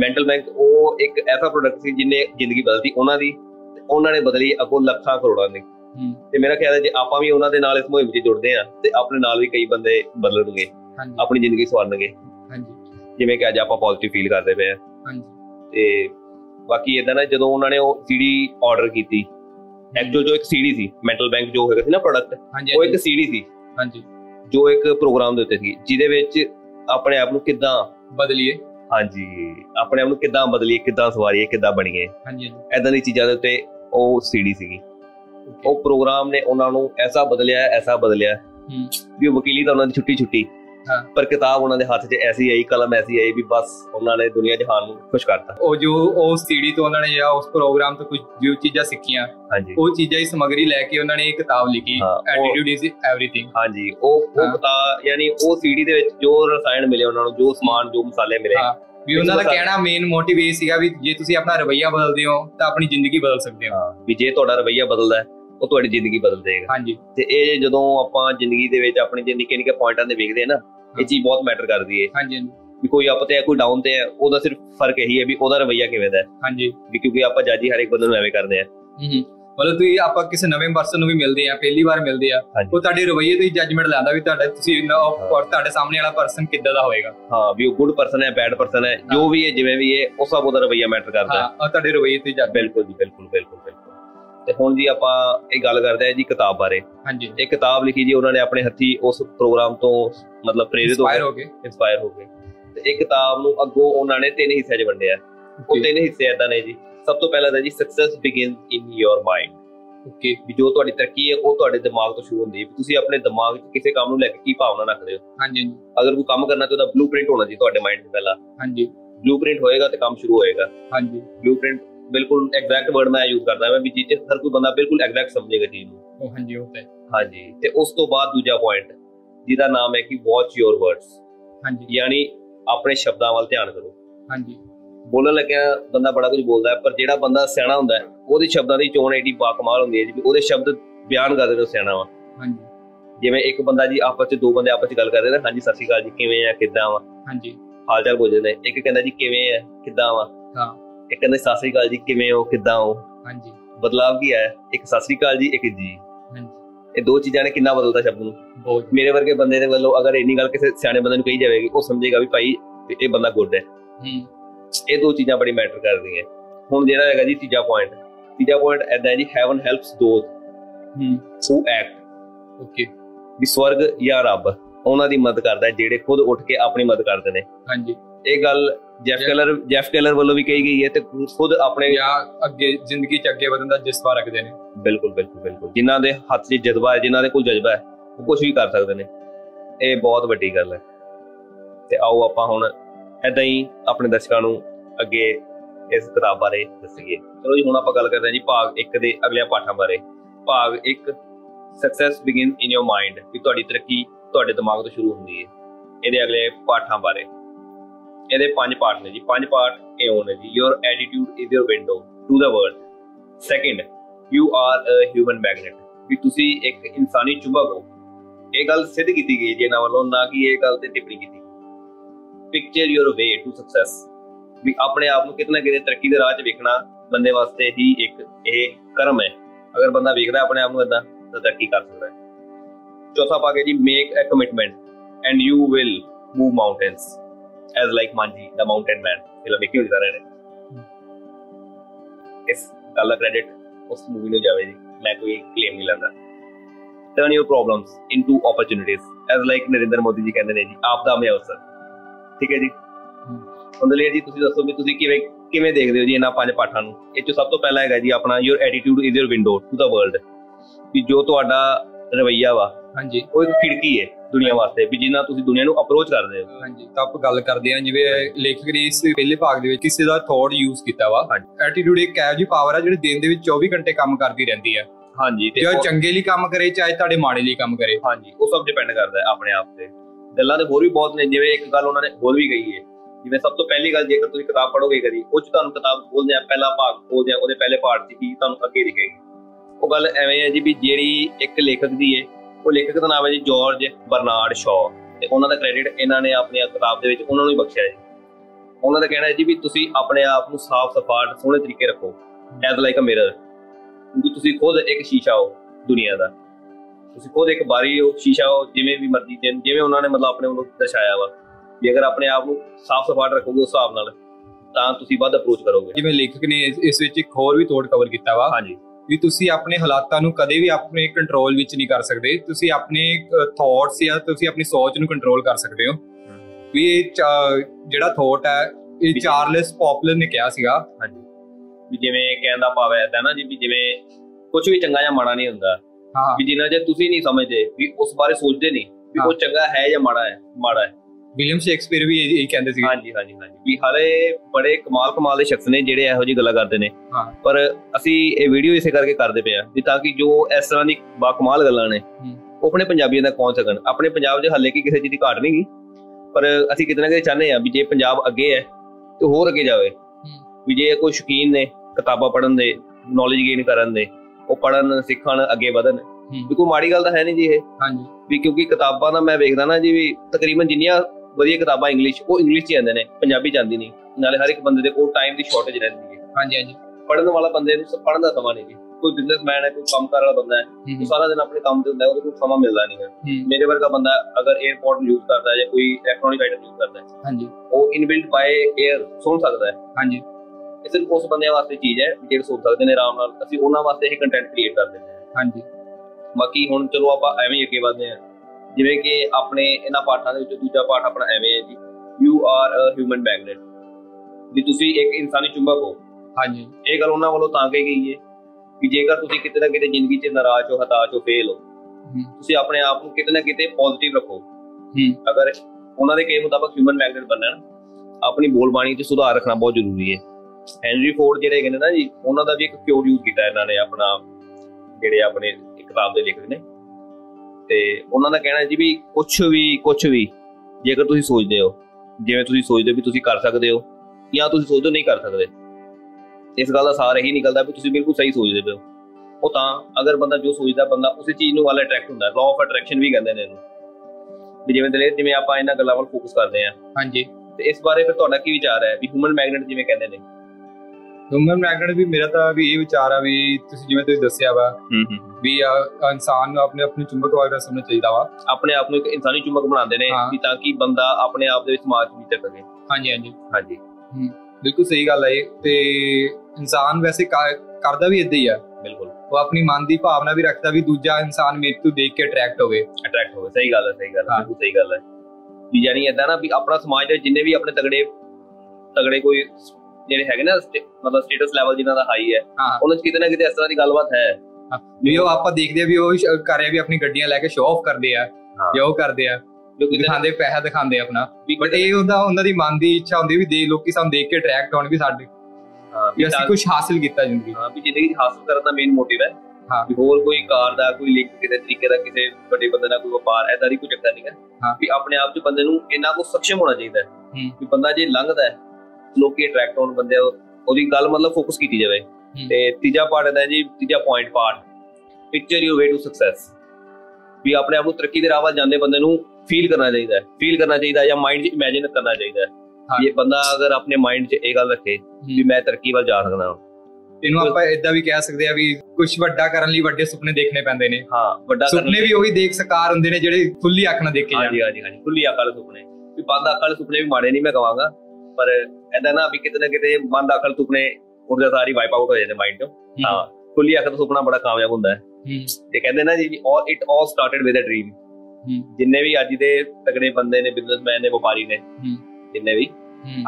ਮੈਂਟਲ ਬੈਂਕ ਉਹ ਇੱਕ ਐਸਾ ਪ੍ਰੋਡਕਟ ਸੀ ਜਿਹਨੇ ਜ਼ਿੰਦਗੀ ਬਦਲਤੀ ਉਹਨਾਂ ਦੀ ਉਹਨਾਂ ਨੇ ਬਦਲੀ ਅਗੋਂ ਲੱਖਾਂ ਕਰੋੜਾਂ ਦੀ। ਹੂੰ। ਤੇ ਮੇਰਾ ਖਿਆਲ ਹੈ ਜੇ ਆਪਾਂ ਵੀ ਉਹਨਾਂ ਦੇ ਨਾਲ ਇਸ ਮੁਹਿੰਮ 'ਚ ਜੁੜਦੇ ਆ ਤੇ ਆਪਣੇ ਨਾਲ ਵੀ ਕਈ ਬੰਦੇ ਬਦਲਣਗੇ। ਆਪਣੀ ਜ਼ਿੰਦਗੀ ਸਵਾਰਨਗੇ। ਹਾਂਜੀ। ਜਿਵੇਂ ਕਿ ਅੱਜ ਆਪਾਂ ਪੋਜ਼ਿਟਿਵ ਫੀਲ ਕਰਦੇ ਪਏ ਆ। ਹਾਂਜੀ। ਤੇ ਬਾਕੀ ਇਦਾਂ ਨਾ ਜਦੋਂ ਉਹਨਾਂ ਨੇ ਉਹ ਸੀਡੀ ਆਰਡਰ ਕੀਤੀ ਐਕਚੁਅਲ ਜੋ ਇੱਕ ਸੀਡੀ ਸੀ ਮੈਂਟਲ ਬੈਂਕ ਜੋ ਹੈਗਾ ਸੀ ਨਾ ਪ੍ਰੋਡਕਟ ਉਹ ਇੱਕ ਸੀਡੀ ਸੀ। ਹਾਂਜੀ। ਜੋ ਇੱਕ ਪ੍ਰੋਗਰਾਮ ਦੇ ਉੱਤੇ ਸੀ ਜਿਹਦੇ ਵਿੱਚ ਆਪਣੇ ਆਪ ਨੂੰ ਕਿੱਦਾਂ ਬਦਲੀਏ। ਹਾਂਜੀ ਆਪਣੇ ਆਪ ਨੂੰ ਕਿੱਦਾਂ ਬਦਲੀਏ ਕਿੱਦਾਂ ਸਵਾਰੀਏ ਕਿੱਦਾਂ ਬਣੀਏ। ਹਾਂਜੀ ਐਦਾਂ ਦੀ ਚੀਜ਼ਾਂ ਦੇ ਉੱਤੇ ਉਹ ਸੀਡੀ ਸੀਗੀ। ਉਹ ਪ੍ਰੋਗਰਾਮ ਨੇ ਉਹਨਾਂ ਨੂੰ ਐਸਾ ਬਦਲਿਆ ਐਸਾ ਬਦਲਿਆ ਵੀ ਵਕੀਲੀ ਤਾਂ ਉਹਨਾਂ ਦੀ ਛੁੱਟੀ ਛੁੱਟੀ। ਪਰ ਕਿਤਾਬ ਉਹਨਾਂ ਦੇ ਹੱਥ 'ਚ ਐਸੀ ਆਈ ਕਲਮ ਐਸੀ ਆਈ ਵੀ ਬਸ ਉਹਨਾਂ ਨੇ ਦੁਨੀਆ ਜਹਾਨ ਨੂੰ ਖੁਸ਼ ਕਰਤਾ। ਉਹ ਜੋ ਉਸ ਸੀਡੀ ਤੋਂ ਉਹਨਾਂ ਨੇ ਜਾਂ ਉਸ ਪ੍ਰੋਗਰਾਮ ਤੋਂ ਕੁਝ ਜੋ ਚੀਜ਼ਾਂ ਸਿੱਖੀਆਂ ਉਹ ਚੀਜ਼ਾਂ ਦੀ ਸਮਗਰੀ ਲੈ ਕੇ ਉਹਨਾਂ ਨੇ ਇਹ ਕਿਤਾਬ ਲਿਖੀ ਹਾਂ, ਐਟੀਟਿਊਡ ਇਜ਼ ਐਵਰੀਥਿੰਗ ਹਾਂਜੀ ਉਹ ਉਹ ਹਾਂ। ਕਿਤਾਬ ਯਾਨੀ ਉਹ ਸੀਡੀ ਦੇ ਵਿੱਚ ਜੋ ਰਸਾਇਣ ਮਿਲੇ ਉਹਨਾਂ ਨੂੰ ਜੋ ਸਮਾਨ ਜੋ ਮਸਾਲੇ ਮਿਲੇ। ਹਾਂ। ਵੀ ਉਹਨਾਂ ਦਾ ਕਹਿਣਾ ਮੇਨ ਮੋਟਿਵ ਇਹ ਸੀਗਾ ਵੀ ਜੇ ਤੁਸੀਂ ਆਪਣਾ ਰਵੱਈਆ ਬਦਲਦੇ ਹੋ ਤਾਂ ਆਪਣੀ ਜ਼ਿੰਦਗੀ ਬਦਲ ਸਕਦੇ ਹੋ। ਹਾਂ ਵੀ ਜੇ ਤੁਹਾਡਾ ਰਵਈਆ ਬਦਲਦਾ ਹੈ, ਉਹ ਤੁਹਾਡੀ ਜ਼ਿੰਦਗੀ ਬਦਲ ਦੇਗਾ। ਹਾਂਜੀ। ਤੇ ਇਹ ਜਦੋਂ ਆਪਾਂ ਜ਼ਿੰਦਗੀ ਦੇ ਵਿੱਚ ਆਪਣੀ ਨਿੱਕੇ ਨਿੱਕੇ ਪੁਆਇੰਟਾਂ ਦੇ ਵੇਖਦੇ ਆ ਨਾ ਇਹ ਚੀਜ਼ ਬਹੁਤ ਮੈਟਰ ਕਰਦੀ ਹੈ ਹਾਂਜੀ ਵੀ ਕੋਈ ਅਪ ਤੇ ਹੈ ਕੋਈ ਡਾਊਨ ਤੇ ਹੈ ਉਹਦਾ ਸਿਰਫ ਫ਼ਰਕ ਇਹੀ ਹੈ ਵੀ ਉਹਦਾ ਰਵਈਆ ਕਿਵੇਂ ਦਾ ਹੈ। ਹਾਂਜੀ। ਵੀ ਕਿਉਂਕਿ ਆਪਾਂ ਜਾਜੀ ਹਰ ਇੱਕ ਬੰਦੇ ਨੂੰ ਐਵੇਂ ਕਰਦੇ ਆ। ਹੂੰ ਹੂੰ। ਮਤਲਬ ਤੁਸੀਂ ਆਪਾਂ ਕਿਸੇ ਨਵੇਂ ਪਰਸਨ ਨੂੰ ਵੀ ਮਿਲਦੇ ਆ ਪਹਿਲੀ ਵਾਰ ਮਿਲਦੇ ਆ ਉਹ ਤੁਹਾਡੇ ਰਵੱਈਏ ਤੋਂ ਜੱਜਮੈਂਟ ਲੈਂਦਾ ਵੀ ਤੁਹਾਡਾ ਤੁਸੀਂ ਉਹ- ਔਰ ਤੁਹਾਡੇ ਸਾਹਮਣੇ ਵਾਲਾ ਪਰਸਨ ਕਿੱਦਾਂ ਦਾ ਹੋਏਗਾ। ਹਾਂ ਵੀ ਉਹ ਗੁੱਡ ਪਰਸਨ ਹੈ ਬੈਡ ਪਰਸਨ ਹੈ ਜੋ ਵੀ ਹੈ ਜਿਵੇਂ ਵੀ ਹੈ ਉਸ ਹਿਸਾਬ ਉਹਦਾ ਰਵਈਆ ਮੈਟਰ ਕਰਦਾ ਹੈ। ਹਾਂ ਉਹ ਤੁਹਾਡੇ ਰਵੱਈਏ ਤੋਂ ਜੱਜ ਬਿਲਕੁਲ ਜੀ ਬਿਲਕੁਲ ਬਿਲਕੁਲ ਬਿਲਕੁਲ। ਤੇ ਹੁਣ ਜੀ ਆਪਾਂ ਇਹ ਗੱਲ ਕਰਦੇ ਹਾਂ ਜੀ ਕਿਤਾਬ ਬਾਰੇ। ਹਾਂਜੀ। ਇਹ ਕਿਤਾਬ ਲਿਖੀ ਜੀ ਉਹਨਾਂ ਨੇ ਆਪਣੇ ਹੱਥੀ ਉਸ ਪ੍ਰੋਗਰਾਮ ਤੋਂ ਮਤਲਬ ਪ੍ਰੇਰਿਤ ਹੋ ਕੇ ਇਨਸਪਾਇਰ ਹੋ ਗਏ ਤੇ ਇਹ ਕਿਤਾਬ ਨੂੰ ਅੱਗੋਂ ਉਹਨਾਂ ਨੇ ਤਿੰਨ ਹਿੱਸਿਆਂ 'ਚ ਵੰਡਿਆ। ਉਹ ਤਿੰਨ ਹਿੱਸੇ ਏਦਾਂ ਨੇ ਜੀ। ਸਭ ਤੋਂ ਪਹਿਲਾਂ ਤਾਂ ਜੀ success begins in your mind okay ਵੀ ਜੋ ਤੁਹਾਡੀ ਤਰੱਕੀ ਹੈ ਉਹ ਤੁਹਾਡੇ ਦਿਮਾਗ ਤੋਂ ਸ਼ੁਰੂ ਹੁੰਦੀ ਹੈ। ਤੁਸੀਂ ਆਪਣੇ ਦਿਮਾਗ 'ਚ ਕਿਸੇ ਕੰਮ ਨੂੰ ਲੈ ਕੇ ਕੀ ਭਾਵਨਾ ਰੱਖਦੇ ਹੋ? ਹਾਂਜੀ ਹਾਂਜੀ, ਅਗਰ ਕੋਈ ਕੰਮ ਕਰਨਾ ਤੇ ਉਹਦਾ ਬਲੂਪ੍ਰਿੰਟ ਹੋਣਾ ਜੀ ਤੁਹਾਡੇ ਮਾਈਂਡ 'ਚ ਪਹਿਲਾਂ। ਹਾਂਜੀ। ਬਲੂਪ੍ਰਿੰਟ ਹੋਏਗਾ ਤੇ ਕੰਮ ਸ਼ੁਰੂ ਹੋਏਗਾ। ਹਾਂਜੀ। ਬਲੂਪ੍ਰਿੰਟ ਬਿਲਕੁਲ ਐਗਜ਼ੈਕਟ ਵਰਡ ਮੈਂ ਯੂਜ਼ ਕਰਦਾ ਮੈਂ ਵੀ 'ਚ ਹਰ ਕੋਈ ਬੰਦਾ ਬਿਲਕੁਲ ਐਗਜ਼ੈਕਟ ਸਮਝੇਗਾ ਚੀਜ਼ ਨੂੰ। ਉਹ ਹਾਂਜੀ ਉਹ ਤਾਂ ਹੈ। ਹਾਂਜੀ ਤੇ ਉਸ ਤੋਂ ਬਾਅਦ ਦੂਜਾ ਪੁਆਇੰਟ ਜਿਹਦਾ ਨਾਮ ਹੈ ਕਿ ਵਾਚ ਯੋਰ ਵਰਡਸ ਹਾਂਜੀ। ਯਾਨੀ ਆਪਣੇ ਸ਼ਬਦਾਂ ਵੱਲ ਧਿਆਨ ਕਰੋ। ਹਾਂਜੀ। ਬੋਲਣ ਲੱਗਿਆ ਬੰਦਾ ਬੜਾ ਕੁਝ ਬੋਲਦਾ ਹੈ ਪਰ ਜਿਹੜਾ ਬੰਦਾ ਸਿਆਣਾ ਹੁੰਦਾ ਹੈ ਉਹਦੇ ਸ਼ਬਦਾਂ ਦੀ ਚੋਣ ਏਡੀ ਬਾਕਮਾਲ ਹੁੰਦੀ ਹੈ ਜੀ ਉਹਦੇ ਸ਼ਬਦ ਬਿਆਨ ਕਰਦੇ ਨੇ ਸਿਆਣਾ ਵਾ। ਹਾਂਜੀ। ਜਿਵੇਂ ਇੱਕ ਬੰਦਾ ਜੀ ਆਪਸ ਚ ਦੋ ਬੰਦੇ ਆਪਸ ਚ ਗੱਲ ਕਰਦੇ ਨੇ ਹਾਂਜੀ ਸਤਿ ਸ਼੍ਰੀ ਅਕਾਲ ਜੀ ਕਿਵੇਂ ਆ ਕਿੱਦਾਂ ਵਾ? ਹਾਂਜੀ। ਹਾਲ ਚਾਲ ਪੁੱਛਦੇ ਨੇ ਇੱਕ ਕਹਿੰਦਾ ਜੀ ਕਿਵੇਂ ਆ ਕਿੱਦਾਂ ਵਾ? ਹਾਂ। ਇੱਕ ਕਹਿੰਦਾ ਸਤਿ ਸ਼੍ਰੀ ਅਕਾਲ ਜੀ ਕਿਵੇਂ ਹੋ? ਕਿੱਦਾਂ ਹੋ? ਹਾਂਜੀ। ਬਦਲਾਵ ਕੀ ਹੈ ਇੱਕ ਸਤਿ ਸ਼੍ਰੀ ਅਕਾਲ ਜੀ ਇੱਕ ਜੀ। ਹਾਂਜੀ। ਇਹ ਦੋ ਚੀਜ਼ਾਂ ਨੇ ਕਿੰਨਾ ਬਦਲਦਾ ਸ਼ਬਦ ਨੂੰ? ਬਹੁਤ। ਮੇਰੇ ਵਰਗੇ ਬੰਦੇ ਦੇ ਵੱਲੋਂ ਅਗਰ ਇੰਨੀ ਗੱਲ ਕਿਸੇ ਸਿਆਣੇ ਬੰਦੇ ਨੂੰ ਕਹੀ ਜਾਵੇਗੀ ਉਹ ਸਮਝੇਗਾ ਵੀ ਭਾਈ ਇਹ ਬੰਦਾ ਗੁੱਡ ਹੈ। ਹੂੰ ਇਹ ਦੋ ਚੀਜ਼ਾਂ ਬੜੀ ਮੈਟਰ ਕਰਦੀਆਂ। ਹੁਣ ਜਿਹੜਾ ਹੈਗਾ ਜੀ ਤੀਜਾ ਪੁਆਇੰਟ ਤੀਜਾ ਪੁਆਇੰਟ ਐਦਾਂ ਜੀ ਹੈਵਨ ਹੈਲਪਸ ਦੋਜ਼ ਹੂੰ। ਹੂ ਐਕਟ ਓਕੇ। ਵੀ ਸਵਰਗ ਜਾਂ ਰੱਬ ਉਹਨਾਂ ਦੀ ਮਦਦ ਕਰਦਾ ਜਿਹੜੇ ਖੁਦ ਉੱਠ ਕੇ ਆਪਣੀ ਮਦਦ ਕਰਦੇ ਨੇ। ਹਾਂਜੀ। ਇਹ ਗੱਲ ਜੈਫ ਕੈਲਰ ਜੈਫ ਕੈਲਰ ਵੱਲੋਂ ਵੀ ਕਹੀ ਗਈ ਹੈ ਤੇ ਖੁਦ ਆਪਣੇ ਜਾਂ ਅੱਗੇ ਜ਼ਿੰਦਗੀ ਚ ਅੱਗੇ ਵਧਣ ਦਾ ਜਜ਼ਬਾ ਰੱਖਦੇ ਨੇ। ਬਿਲਕੁਲ ਬਿਲਕੁਲ ਬਿਲਕੁਲ। ਜਿਨ੍ਹਾਂ ਦੇ ਹੱਥ 'ਚ ਜਜ਼ਬਾ ਹੈ ਜਿਨ੍ਹਾਂ ਦੇ ਕੋਲ ਜਜ਼ਬਾ ਹੈ ਉਹ ਕੁਝ ਵੀ ਕਰ ਸਕਦੇ ਨੇ। ਇਹ ਬਹੁਤ ਵੱਡੀ ਗੱਲ ਹੈ। ਤੇ ਆਓ ਆਪਾਂ ਹੁਣ ਐਦਾਂ ਹੀ ਆਪਣੇ ਦਰਸ਼ਕਾਂ ਨੂੰ ਅੱਗੇ ਇਸ ਕਿਤਾਬ ਬਾਰੇ ਦੱਸੀਏ। ਚਲੋ ਜੀ ਹੁਣ ਆਪਾਂ ਗੱਲ ਕਰਦੇ ਹਾਂ ਜੀ ਭਾਗ 1 ਦੇ ਅਗਲੇ ਪਾਠਾਂ ਬਾਰੇ। ਭਾਗ 1 success begin in your mind ਵੀ ਤੁਹਾਡੀ ਤਰੱਕੀ ਤੁਹਾਡੇ ਦਿਮਾਗ ਤੋਂ ਸ਼ੁਰੂ ਹੁੰਦੀ ਹੈ। ਇਹਦੇ ਅਗਲੇ ਪਾਠਾਂ ਬਾਰੇ। ਇਹਦੇ ਪੰਜ ਪਾਠ ਨੇ ਜੀ। ਪੰਜ ਪਾਠ ਇਹ ਹੋਣੇ ਜੀ। Your attitude is your window to the world second you are a human magnet ਵੀ ਤੁਸੀਂ ਇੱਕ ਇਨਸਾਨੀ ਚੁੰਬਕ ਹੋ। ਇਹ ਗੱਲ ਸਿੱਧ ਕੀਤੀ ਗਈ ਜੀ ਇਹਨਾਂ ਵੱਲੋਂ, ਨਾ ਕਿ ਇਹ ਗੱਲ ਤੇ ਟਿੱਪਣੀ ਕੀਤੀ picture your way to success ਵੀ ਆਪਣੇ ਆਪ ਨੂੰ ਕਿਤਨਾ ਕਿਤੇ ਤਰੱਕੀ ਦੇ ਰਾਹ 'ਚ ਵੇਖਣਾ ਬੰਦੇ ਵਾਸਤੇ ਹੀ ਇੱਕ ਇਹ ਕਰਮ ਹੈ। ਅਗਰ ਬੰਦਾ ਵੇਖਦਾ ਆਪਣੇ ਆਪ ਨੂੰ ਇਦਾਂ ਤਾਂ ਤਰੱਕੀ ਕਰ ਸਕਦਾ ਹੈ। ਚੌਥਾ ਪਾ ਕੇ ਜੀ make a commitment and you will move mountains as like Manji, the mountain man, filmmaking ਜਿਹੜਾ ਰਹੇ ਨੇ ਇਸ ਗੱਲ ਦਾ ਕ੍ਰੈਡਿਟ ਉਸ ਮੂਵੀ ਨੂੰ ਜਾਵੇ ਜੀ ਮੈਂ ਕੋਈ ਕਲੇਮ ਨਹੀਂ ਲੈਂਦਾ turn your problems into opportunities as like Narendra Modi ji ਕਹਿੰਦੇ ਨੇ ਜੀ ਆਪ ਦਾ ਮੈਂ ਅਵਸਰ ਠੀਕ ਹੈ ਜੀ ਉਹਦੇ ਲਈ ਜੀ ਤੁਸੀਂ ਦੱਸੋ ਵੀ ਤੁਸੀਂ ਕਿਵੇਂ ਕਿਵੇਂ ਦੇਖਦੇ ਹੋ ਜੀ ਇਹਨਾਂ ਪੰਜ ਪਾਠਾਂ ਨੂੰ ਇਹ ਚ ਸਭ ਤੋਂ ਪਹਿਲਾ ਹੈਗਾ ਜੀ ਆਪਣਾ your attitude is your window to the world ਕਿ ਜੋ ਤੁਹਾਡਾ ਰਵਈਆ ਵਾ। ਹਾਂਜੀ। ਉਹ ਇੱਕ ਖਿੜਕੀ ਹੈ ਦੁਨੀਆ ਵਾਸਤੇ ਵੀ ਜਿੰਨਾ ਤੁਸੀਂ ਦੁਨੀਆ ਨੂੰ ਅਪਰੋਚ ਕਰਦੇ ਹੋ। ਹਾਂਜੀ। ਤਾਂ ਆਪਾਂ ਗੱਲ ਕਰਦੇ ਹਾਂ ਜਿਵੇਂ ਲੇਖਕ ਨੇ ਇਸ ਪਹਿਲੇ ਭਾਗ ਦੇ ਵਿੱਚ ਕਿਸੇ ਦਾ ਥੌਟ ਯੂਜ਼ ਕੀਤਾ ਵਾ। ਐਟੀਟਿਊਡ ਇੱਕ ਜਿਹੀ ਪਾਵਰ ਆ ਜਿਹੜੀ ਦਿਨ ਦੇ ਵਿੱਚ 24 ਘੰਟੇ ਕੰਮ ਕਰਦੀ ਰਹਿੰਦੀ ਆ। ਹਾਂਜੀ ਤੇ ਜੇ ਚੰਗੇ ਲਈ ਕੰਮ ਕਰੇ ਚਾਹੇ ਤੁਹਾਡੇ ਮਾੜੇ ਲਈ ਕੰਮ ਕਰੇ। ਹਾਂਜੀ ਉਹ ਸਭ ਡਿਪੈਂਡ ਕਰਦਾ ਹੈ ਆਪਣੇ ਆਪ ਤੇ। ਗੱਲਾਂ ਤੇ ਹੋਰ ਵੀ ਬਹੁਤ ਨੇ ਜਿਵੇਂ ਇੱਕ ਗੱਲ ਉਹਨਾਂ ਨੇ ਹੋਰ ਵੀ ਕਹੀ ਹੈ ਜਿਵੇਂ ਸਭ ਤੋਂ ਪਹਿਲੀ ਗੱਲ ਜੇਕਰ ਤੁਸੀਂ ਕਿਤਾਬ ਪੜ੍ਹੋਗੇ ਕਦੀ ਉਹ ਚ ਤੁਹਾਨੂੰ ਕਿਤਾਬ ਖੋਲਦੇ ਆ ਪਹਿਲਾ ਭਾਗ ਖੋਲਦੇ ਆ ਉਹਦੇ ਪਹਿਲੇ ਪਾਠ ਚ ਕੀ ਤੁਹਾਨੂੰ ਅੱਗੇ ਦਿਖੇਗੀ। ਉਹ ਗੱਲ ਐਵੇਂ ਹੈ ਜੀ ਵੀ ਜਿਹੜੀ ਇੱਕ ਲੇਖਕ ਦੀ ਹੈ ਉਹ ਲੇਖਕ ਦਾ ਨਾਮ ਹੈ ਜੀ ਜਾਰਜ ਬਰਨਾਰਡ ਸ਼ਾਅ ਤੇ ਉਹਨਾਂ ਦਾ ਕ੍ਰੈਡਿਟ ਇਹਨਾਂ ਨੇ ਆਪਣੀ ਕਿਤਾਬ ਦੇ ਵਿੱਚ ਉਹਨਾਂ ਨੂੰ ਹੀ ਬਖਸ਼ਿਆ ਜੀ। ਉਹਨਾਂ ਦਾ ਕਹਿਣਾ ਹੈ ਜੀ ਵੀ ਤੁਸੀਂ ਆਪਣੇ ਆਪ ਨੂੰ ਸਾਫ਼ ਸਫਾਟ ਸੋਹਣੇ ਤਰੀਕੇ ਰੱਖੋ ਐਜ਼ ਲਾਈਕ ਅ ਮਿਰਰ ਕਿਉਂਕਿ ਤੁਸੀਂ ਖੁਦ ਇੱਕ ਸ਼ੀਸ਼ਾ ਹੋ ਦੁਨੀਆ ਦਾ। ਤੁਸੀਂ ਖੁਦ ਇੱਕ ਬਾਰੀ ਹੋ ਸ਼ੀਸ਼ਾ ਹੋ ਜਿਵੇਂ ਵੀ ਮਰਜ਼ੀ ਜਿਵੇਂ ਜਿਵੇਂ ਉਹਨਾਂ ਨੇ ਮਤਲਬ ਆਪਣੇ ਵੱਲੋਂ ਦਰਸਾਇਆ ਵਾ ਵੀ ਅਗਰ ਆਪਣੇ ਆਪ ਨੂੰ ਸਾਫ਼ ਸਫਾਟ ਰੱਖੋਗੇ ਉਸ ਹਿਸਾਬ ਨਾਲ ਤਾਂ ਤੁਸੀਂ ਵੱਧ ਅਪਰੋਚ ਕਰੋਗੇ। ਜਿਵੇਂ ਲੇਖਕ ਨੇ ਇਸ- ਵਿੱਚ ਇੱਕ ਹੋਰ ਵੀ ਥੋੜ ਕਵਰ ਕੀਤਾ ਵਾ। ਹਾਂਜੀ। ਵੀ ਤੁਸੀਂ ਆਪਣੇ ਹਾਲਾਤਾਂ ਨੂੰ ਕਦੇ ਵੀ ਆਪਣੇ ਕੰਟਰੋਲ ਵਿੱਚ ਨਹੀਂ ਕਰ ਸਕਦੇ। ਤੁਸੀਂ ਆਪਣੇ ਥਾਟਸ ਜਾਂ ਤੁਸੀਂ ਆਪਣੀ ਸੋਚ ਨੂੰ ਕੰਟਰੋਲ ਕਰ ਸਕਦੇ ਹੋ। ਵੀ ਇਹ ਜਿਹੜਾ ਥਾਟ ਹੈ ਇਹ ਚਾਰਲਸ ਪੌਪਲਰ ਨੇ ਕਿਹਾ ਸੀਗਾ। ਹਾਂਜੀ। ਵੀ ਜਿਵੇਂ ਕਹਿਣ ਦਾ ਭਾਵ ਹੈ ਤਾਂ ਨਾ ਜੀ ਵੀ ਜਿਵੇਂ ਕੁਝ ਵੀ ਚੰਗਾ ਜਾਂ ਮਾੜਾ ਨਹੀਂ ਹੁੰਦਾ। ਹਾਂ। ਵੀ ਜਿੰਨਾ ਜੇ ਤੁਸੀਂ ਨਹੀਂ ਸਮਝਦੇ ਵੀ ਉਸ ਬਾਰੇ ਸੋਚਦੇ ਨਹੀਂ ਵੀ ਉਹ ਚੰਗਾ ਹੈ ਜਾਂ ਮਾੜਾ ਹੈ ਮਾੜਾ ਹੈ। ਵਿਲੀਅਮ ਸ਼ੇਕਸਪੀਅਰ ਵੀ ਇਹ ਕਹਿੰਦੇ ਸੀਗੇ। ਹਾਂਜੀ ਹਾਂਜੀ ਹਾਂਜੀ। ਵੀ ਹਾਲੇ ਬੜੇ ਕਮਾਲ ਕਮਾਲ ਦੇ ਸ਼ਖਸ ਨੇ ਜਿਹੜੇ ਇਹੋ ਜਿਹੀ ਗੱਲਾਂ ਕਰਦੇ ਨੇ। ਹਾਂ। ਪਰ ਅਸੀਂ ਇਹ ਵੀਡੀਓ ਇਸੇ ਕਰਕੇ ਕਰਦੇ ਪਏ ਆ ਵੀ ਤਾਂ ਕਿ ਜੋ ਇਸ ਤਰ੍ਹਾਂ ਦੀ ਬਾ ਕਮਾਲ ਗੱਲਾਂ ਨੇ। ਉਹ ਆਪਣੇ ਪੰਜਾਬੀਆਂ ਤੱਕ ਪਹੁੰਚ ਸਕਣ। ਆਪਣੇ ਪੰਜਾਬ 'ਚ ਹਾਲੇ ਕੀ ਕਿਸੇ ਚੀਜ਼ ਦੀ ਘਾਟ ਨਹੀਂ ਗੀ। ਪਰ ਅਸੀਂ ਕਿਤੇ ਨਾ ਕਿਤੇ ਚਾਹੁੰਦੇ ਆ ਵੀ ਜੇ ਪੰਜਾਬ ਅੱਗੇ ਹੈ ਤੇ ਹੋਰ ਅੱਗੇ ਜਾਵੇ। ਵੀ ਜੇ ਕੋਈ ਸ਼ੌਕੀਨ ਨੇ ਕਿਤਾਬਾਂ ਪੜ੍ਹਨ ਦੇ ਨੌਲੇਜ ਗੇਨ ਕਰਨ ਦੇ ਉਹ ਪੜ੍ਹਨ ਸਿੱਖਣ ਅੱਗੇ ਵਧਣ। ਵੀ ਕੋਈ ਮਾੜੀ ਗੱਲ ਤਾਂ ਹੈ ਨਹੀਂ ਜੀ ਇਹ। ਹਾਂਜੀ। ਵੀ ਕਿਉਂਕਿ ਕਿਤਾਬਾਂ ਦਾ ਮੈਂ ਵੇਖਦਾ ਨਾ ਜੀ ਵੀ ਤਕਰੀਬਨ ਜਿੰਨੀਆਂ ਵਧੀਆ ਕਿਤਾਬਾਂ ਇੰਗਲਿਸ਼ ਉਹ ਇੰਗਲਿਸ਼ 'ਚ ਆਉਂਦੇ ਨੇ ਪੰਜਾਬੀ ਜਾਂਦੀ ਨਹੀਂ। ਨਾਲੇ ਹਰ ਇੱਕ ਬੰਦੇ ਦੇ ਕੋਲ ਟਾਈਮ ਦੀ ਸ਼ਾਰਟੇਜ ਰਹਿੰਦੀ ਹੈ। ਹਾਂਜੀ ਹਾਂਜੀ। ਪੜਨ ਵਾਲਾ ਬੰਦੇ ਨੂੰ ਪੜਨ ਦਾ ਸਮਾਂ ਨਹੀਂ ਜੀ। ਕੋਈ ਬਿਜ਼ਨਸਮੈਨ ਹੈ ਕੋਈ ਕੰਮਕਾਰ ਵਾਲਾ ਬੰਦਾ ਹੈ ਉਹ ਸਾਰਾ ਦਿਨ ਆਪਣੇ ਕੰਮ ਤੇ ਹੁੰਦਾ ਹੈ ਉਹਦੇ ਕੋਲ ਸਮਾਂ ਮਿਲਦਾ ਨਹੀਂ ਹੈ। ਮੇਰੇ ਵਰਗਾ ਬੰਦਾ ਅਗਰ 에어ਪੋਰਟ ਯੂਜ਼ ਕਰਦਾ ਹੈ ਜਾਂ ਕੋਈ ਇਲੈਕਟ੍ਰੋਨਿਕ ਆਈਟਮ ਯੂਜ਼ ਕਰਦਾ ਹੈ ਹਾਂਜੀ। ਉਹ ਇਨਬਿਲਟ ਬਾਈ 에ਅਰ ਸੁਣ ਸਕਦਾ ਹੈ। ਹਾਂਜੀ। ਇਹ ਸਿਰਫ ਉਸ ਬੰਦੇ ਵਾਸਤੇ ਚੀਜ਼ ਹੈ ਜਿਹੜੇ ਸੁਣ ਸਕਦੇ ਨੇ ਆਰਾਮ ਨਾਲ। ਅਸੀਂ ਉਹਨਾਂ ਵਾਸਤੇ ਇਹ ਕੰਟੈਂਟ ਕ੍ਰੀਏਟ ਕਰ ਦਿੰਦੇ ਹਾਂ। ਹਾਂਜੀ। ਬਾਕੀ ਹੁਣ ਚਲੋ ਆਪਾਂ ਐਵੇਂ ਅੱਗੇ ਵਧਦੇ ਹਾਂ। ਜਿਵੇਂ ਕਿ ਆਪਣੇ ਇਹਨਾਂ ਪਾਠਾਂ ਦੇ ਵਿੱਚ ਦੂਜਾ ਪਾਠ ਆਪਣਾ ਐਵੇਂ ਹੈ ਜੀ you are a human magnet ਵੀ ਤੁਸੀਂ ਇੱਕ ਇਨਸਾਨੀ ਚੁੰਬਕ ਹੋ। ਹਾਂਜੀ। ਇਹ ਗੱਲ ਉਹਨਾਂ ਵੱਲੋਂ ਤਾਂ ਕਹੀ ਗਈ ਹੈ ਕਿ ਜੇਕਰ ਤੁਸੀਂ ਕਿਤੇ ਨਾ ਕਿਤੇ ਜ਼ਿੰਦਗੀ 'ਚ ਨਾਰਾਜ਼ ਹੋ ਹਤਾਸ਼ ਹੋ ਫੇਲ ਹੋ ਤੁਸੀਂ ਆਪਣੇ ਆਪ ਨੂੰ ਕਿਤੇ ਨਾ ਕਿਤੇ ਪੋਜ਼ਿਟਿਵ ਰੱਖੋ। ਹੂੰ। ਅਗਰ ਉਹਨਾਂ ਦੇ ਕਹੇ ਮੁਤਾਬਕ ਹਿਊਮਨ ਮੈਗਨੇਟ ਬਣਨਾ ਆਪਣੀ ਬੋਲਬਾਣੀ 'ਚ ਸੁਧਾਰ ਰੱਖਣਾ ਬਹੁਤ ਜ਼ਰੂਰੀ ਹੈ। ਹੈਨਰੀ ਫੋਰਡ ਜਿਹੜੇ ਨੇ ਨਾ ਜੀ ਉਹਨਾਂ ਦਾ ਵੀ ਇੱਕ ਕਿਉਰ ਯੂਜ਼ ਕੀਤਾ ਇਹਨਾਂ ਨੇ ਆਪਣਾ ਜਿਹੜੇ ਆਪਣੇ ਕਿਤਾਬ ਦੇ ਲਿਖਦੇ ਨੇ। ਤੇ ਉਹਨਾਂ ਦਾ ਕਹਿਣਾ ਜੀ ਵੀ ਕੁਝ ਵੀ ਕੁਝ ਵੀ ਜੇਕਰ ਤੁਸੀਂ ਸੋਚਦੇ ਹੋ ਜਿਵੇਂ ਤੁਸੀਂ ਸੋਚਦੇ ਹੋ ਵੀ ਤੁਸੀਂ ਕਰ ਸਕਦੇ ਹੋ ਜਾਂ ਤੁਸੀਂ ਸੋਚਦੇ ਨਹੀਂ ਕਰ ਸਕਦੇ। ਇਸ ਗੱਲ ਦਾ ਸਾਰ ਇਹੀ ਨਿਕਲਦਾ ਵੀ ਤੁਸੀਂ ਬਿਲਕੁਲ ਸਹੀ ਸੋਚਦੇ ਪਏ ਹੋ। ਉਹ ਤਾਂ ਅਗਰ ਬੰਦਾ ਜੋ ਸੋਚਦਾ ਬੰਦਾ ਉਸੇ ਚੀਜ਼ ਨੂੰ ਵੱਲ ਅਟਰੈਕਟ ਹੁੰਦਾ ਲਾਅ ਆਫ ਅਟਰੈਕਸ਼ਨ ਵੀ ਕਹਿੰਦੇ ਨੇ ਇਹਨੂੰ। ਵੀ ਜਿਵੇਂ ਦਲੇਰ ਜਿਵੇਂ ਆਪਾਂ ਇਹਨਾਂ ਗੱਲਾਂ ਵੱਲ ਫੋਕਸ ਕਰਦੇ ਆ ਹਾਂਜੀ। ਤੇ ਇਸ ਬਾਰੇ ਫਿਰ ਤੁਹਾਡਾ ਕੀ ਵਿਚਾਰ ਹੈ? ਵੀ ਹਿਊਮਨ ਮੈਗਨੇਟ ਜਿਵੇਂ ਕਹਿੰਦੇ ਨੇ। ਹਿਊਮਨ ਮੈਗਨੇਟ ਵੀ ਮੇਰਾ ਤਾਂ ਵੀ ਇਹ ਵਿਚਾਰ ਆ ਵੀ ਤੁਸੀਂ ਜਿਵੇਂ ਤੁਸੀਂ ਦੱਸਿਆ ਵਾ ਵੀ ਇਨਸਾਨ ਨੂੰ ਆਪਣੇ ਆਪਣੀ ਚੁੰਬਕ ਵਗੈਰਾ ਸਮਝਣਾ ਚਾਹੀਦਾ ਵਾ। ਆਪਣੇ ਆਪ ਨੂੰ ਇੱਕ ਇਨਸਾਨੀ ਚੁੰਬਕ ਬਣਾਉਂਦੇ ਨੇ। ਵੀ ਤਾਂ ਕਿ ਬੰਦਾ ਆਪਣੇ ਆਪ ਦੇ ਵਿੱਚ ਸਮਾਜ ਵਿੱਚ ਵਿਚਰ ਸਕੇ। ਹਾਂਜੀ ਹਾਂਜੀ। ਹਾਂਜੀ। ਬਿਲਕੁਲ ਸਹੀ ਗੱਲ ਹੈ ਤੇ ਇਨਸਾਨ ਵੈਸੇ ਕਰ- ਕਰਦਾ ਵੀ ਇਦਾਂ ਹੀ ਆ। ਬਿਲਕੁਲ। ਉਹ ਆਪਣੀ ਮਨ ਦੀ ਭਾਵਨਾ ਵੀ ਰੱਖਦਾ ਵੀ ਦੂਜਾ ਇਨਸਾਨ ਮੇਰੇ ਤੋਂ ਦੇਖ ਕੇ ਅਟਰੈਕਟ ਹੋਵੇ। ਅਟਰੈਕਟ ਹੋਵੇ। ਸਹੀ ਗੱਲ ਹੈ ਸਹੀ ਗੱਲ ਹਾਂ। ਬਿਲਕੁਲ ਸਹੀ ਗੱਲ ਹੈ ਵੀ ਯਾਨੀ ਇਦਾਂ ਨਾ ਵੀ ਆਪਣਾ ਸਮਾਜ ਦੇ ਜਿੰਨੇ ਵੀ ਆਪਣੇ ਤਗੜੇ ਤਗੜੇ ਕੋਈ ਜਿਹੜੇ ਹੈਗੇ ਨਾ ਮਤਲਬ ਸਟੇਟਸ ਲੈਵਲ ਜਿਨ੍ਹਾਂ ਦਾ ਹਾਈ ਹੈ ਉਹਨਾਂ 'ਚ ਕਿਤੇ ਨਾ ਕਿਤੇ ਇਸ ਤਰ੍ਹਾਂ ਦੀ ਗੱਲਬਾਤ ਹੈ। ਵੀ ਉਹ ਆਪਾਂ ਦੇਖਦੇ ਆ ਵੀ ਉਹ ਕਰ ਰਿਹਾ ਵੀ ਆਪਣੀ ਗੱਡੀਆਂ ਲੈ ਕੇ ਸ਼ੋਅ ਆਫ ਕਰਦੇ ਆ। ਜਾਂ ਉਹ ਕਰਦੇ ਆ ਨਾ ਦਿਖਾਉਂਦੇ ਪੈਸਾ ਦਿਖਾਉਂਦੇ ਆਪਣਾ। ਬਟ ਇਹ ਹੁੰਦਾ ਉਹਨਾਂ ਦੀ ਮਨ ਦੀ ਇੱਛਾ ਹੁੰਦੀ ਵੀ ਦੇ ਲੋਕੀ ਸਾਨੂੰ ਦੇਖ ਕੇ ਅਟਰੈਕਟ ਹੋਣ ਵੀ ਸਾਡੇ। ਵੀ ਅਸੀਂ ਕੁਝ ਹਾਸਿਲ ਕੀਤਾ ਜ਼ਿੰਦਗੀ ਹਾਂ ਵੀ ਜ਼ਿੰਦਗੀ ਹਾਸਲ ਕਰਨ ਦਾ ਮੇਨ ਮੋਟਿਵ ਹੈ। ਹਾਂ। ਵੀ ਹੋਰ ਕੋਈ ਕਾਰ ਦਾ ਕੋਈ ਲਿੰਕ ਕਿਸੇ ਤਰੀਕੇ ਦਾ ਕਿਸੇ ਵੱਡੇ ਬੰਦੇ ਨਾਲ ਕੋਈ ਵਪਾਰ ਐਦਾਂ ਦੀ ਕੋਈ ਚੱਕਰ ਨਹੀਂ ਹੈ। ਵੀ ਆਪਣੇ ਆਪ 'ਚ ਬੰਦੇ ਨੂੰ ਇੰਨਾ ਕੁ ਸક્ષਮ ਹੋਣਾ ਚਾਹੀਦਾ ਹੂੰ। ਵੀ ਬੰਦਾ ਜੇ ਲੰਘਦਾ ਹੈ ਲੋਕੀ ਅਟਰੈਕਟ ਹੋਣ ਬੰਦੇ ਉਹ- ਉਹਦੀ ਗੱਲ ਮਤਲਬ ਫੋਕਸ ਕੀਤੀ ਜਾਵੇ। ਤੇ ਤੀਜਾ ਪਾਰਟ ਹੈ ਜੀ ਤੀਜਾ point part picture your way to success ਵੀ ਆਪਣੇ ਆਪ ਨੂੰ ਤਰੱਕੀ ਦੇ ਰਾਹ ਵੱਲ ਜਾਂਦੇ ਬੰਦੇ ਨੂੰ ਫੀਲ ਕਰਨਾ ਚਾਹੀਦਾ ਹੈ। ਫੀਲ ਕਰਨਾ ਚਾਹੀਦਾ ਜਾਂ ਮਾਈਂਡ 'ਚ ਇਮੇਜਿਨ ਕਰਨਾ ਚਾਹੀਦਾ ਹੈ। ਇਹ ਬੰਦਾ ਅਗਰ ਆਪਣੇ ਮਾਈਂਡ 'ਚ ਇਹ ਗੱਲ ਰੱਖੇ ਵੀ ਮੈਂ ਤਰੱਕੀ ਵੱਲ ਜਾ ਸਕਦਾ ਹਾਂ। ਇਹਨੂੰ ਆਪਾਂ ਇਦਾਂ ਵੀ ਕਹਿ ਸਕਦੇ ਆ ਵੀ ਕੁਝ ਵੱਡਾ ਕਰਨ ਲਈ ਵੱਡੇ ਸੁਪਨੇ ਦੇਖਣੇ ਪੈਂਦੇ ਨੇ। ਹਾਂ ਵੱਡਾ ਕਰਨ ਸੁਪਨੇ ਵੀ ਉਹੀ ਦੇਖ ਸਕਾਰ ਹੁੰਦੇ ਨੇ ਜਿਹੜੇ ਖੁੱਲੀ ਅੱਖ ਨਾਲ ਦੇਖੇ ਹਾਂਜੀ ਜਾਂਦੇ ਹਾਂਜੀ ਹਾਂਜੀ ਖੁੱਲੀ ਅੱਖ ਵਾਲੇ ਸੁਪਨੇ। ਵੀ ਬੰਦ ਅੱਖ ਵਾਲੇ ਸੁਪਨੇ ਵੀ ਮਾੜੇ ਨਹੀਂ ਮੈਂ ਕਹਾਂਗਾ ਪਰ ਐਦਾਂ ਨਾ ਵੀ ਕਿਤੇ ਨਾ ਕਿਤੇ ਬੰਦ ਅੱਖ ਵਾਲੇ ਸੁਪਨੇ ਉਹਦੇ ਸਾਰੀ ਵਾਈਪ ਆਊਟ ਹੋ ਜਾਂਦੇ ਮਾਈਂਡ ਤੋਂ ਹਾਂ। ਖੁੱਲੀ ਅੱਖ ਦਾ ਸੁਪਨਾ ਬੜਾ ਕਾਮਯਾਬ ਹੁੰਦਾ ਹੈ। ਤੇ ਕਹਿੰਦੇ ਨਾ ਜੀ all it all started with a dream ਜਿੰਨੇ ਵੀ ਅੱਜ ਦੇ ਤਗੜੇ ਬੰਦੇ ਨੇ ਬਿਜ਼ਨਸਮੈਨ ਨੇ ਵਪਾਰੀ ਨੇ। ਜਿੰਨੇ ਵੀ